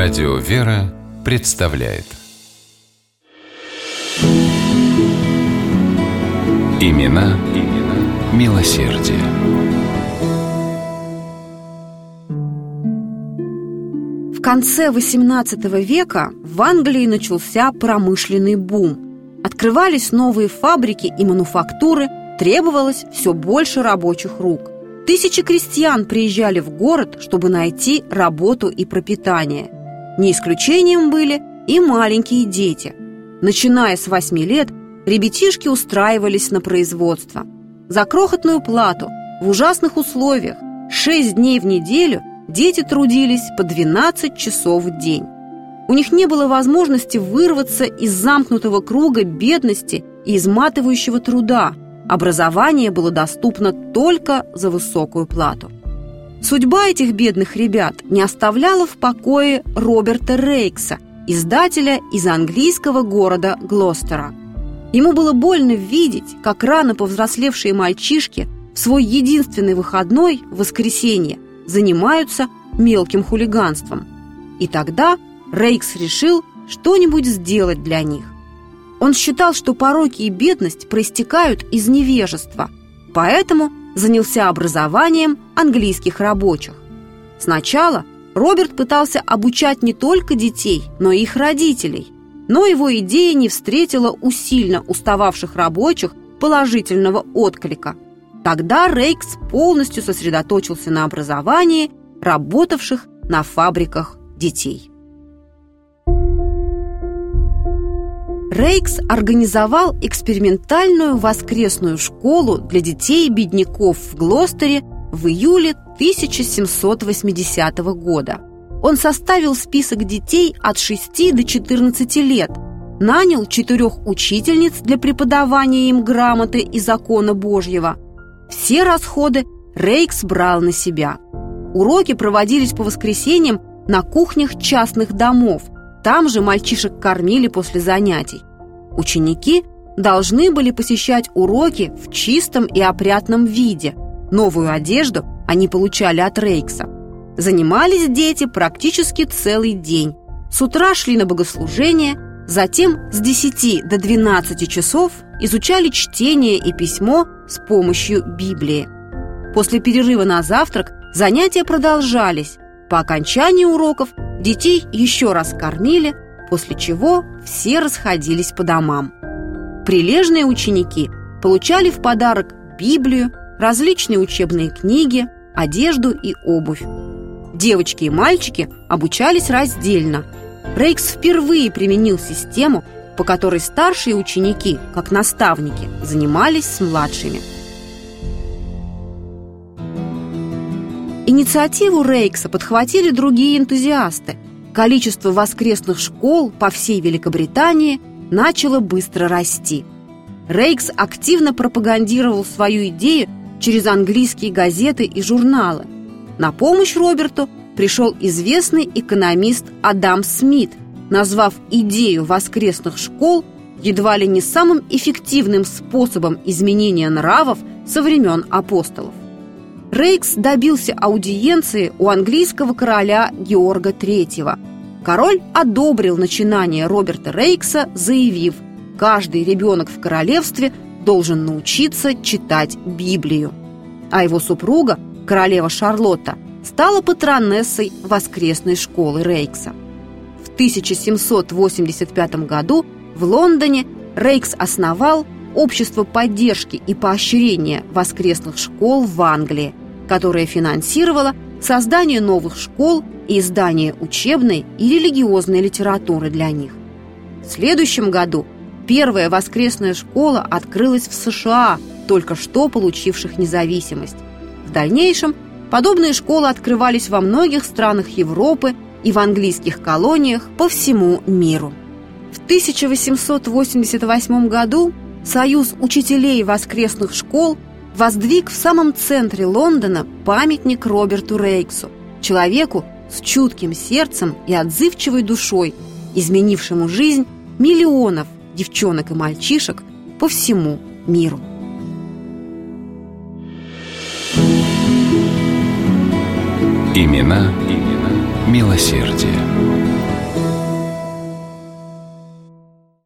Радио «Вера» представляет Имена, имена милосердие. В конце XVIII века в Англии начался промышленный бум. Открывались новые фабрики и мануфактуры, требовалось все больше рабочих рук – Тысячи крестьян приезжали в город, чтобы найти работу и пропитание. Не исключением были и маленькие дети. Начиная с 8 лет, ребятишки устраивались на производство. За крохотную плату, в ужасных условиях, 6 дней в неделю дети трудились по 12 часов в день. У них не было возможности вырваться из замкнутого круга бедности и изматывающего труда – Образование было доступно только за высокую плату. Судьба этих бедных ребят не оставляла в покое Роберта Рейкса, издателя из английского города Глостера. Ему было больно видеть, как рано повзрослевшие мальчишки в свой единственный выходной, воскресенье, занимаются мелким хулиганством. И тогда Рейкс решил что-нибудь сделать для них. Он считал, что пороки и бедность проистекают из невежества, поэтому занялся образованием английских рабочих. Сначала Роберт пытался обучать не только детей, но и их родителей, но его идея не встретила у сильно устававших рабочих положительного отклика. Тогда Рейкс полностью сосредоточился на образовании работавших на фабриках детей. Рейкс организовал экспериментальную воскресную школу для детей и бедняков в Глостере в июле 1780 года. Он составил список детей от 6 до 14 лет, нанял четырех учительниц для преподавания им грамоты и закона Божьего. Все расходы Рейкс брал на себя. Уроки проводились по воскресеньям на кухнях частных домов. Там же мальчишек кормили после занятий. Ученики должны были посещать уроки в чистом и опрятном виде. Новую одежду они получали от Рейкса. Занимались дети практически целый день. С утра шли на богослужение, затем с 10 до 12 часов изучали чтение и письмо с помощью Библии. После перерыва на завтрак занятия продолжались. По окончании уроков детей еще раз кормили – после чего все расходились по домам. Прилежные ученики получали в подарок Библию, различные учебные книги, одежду и обувь. Девочки и мальчики обучались раздельно. Рейкс впервые применил систему, по которой старшие ученики, как наставники, занимались с младшими. Инициативу Рейкса подхватили другие энтузиасты – количество воскресных школ по всей Великобритании начало быстро расти. Рейкс активно пропагандировал свою идею через английские газеты и журналы. На помощь Роберту пришел известный экономист Адам Смит, назвав идею воскресных школ едва ли не самым эффективным способом изменения нравов со времен апостолов. Рейкс добился аудиенции у английского короля Георга III. Король одобрил начинание Роберта Рейкса, заявив, каждый ребенок в королевстве должен научиться читать Библию. А его супруга, королева Шарлотта, стала патронессой воскресной школы Рейкса. В 1785 году в Лондоне Рейкс основал общество поддержки и поощрения воскресных школ в Англии, которое финансировало создание новых школ и издание учебной и религиозной литературы для них. В следующем году первая воскресная школа открылась в США, только что получивших независимость. В дальнейшем подобные школы открывались во многих странах Европы и в английских колониях по всему миру. В 1888 году Союз учителей воскресных школ воздвиг в самом центре Лондона памятник Роберту Рейксу, человеку с чутким сердцем и отзывчивой душой, изменившему жизнь миллионов девчонок и мальчишек по всему миру. Имена, имена милосердие.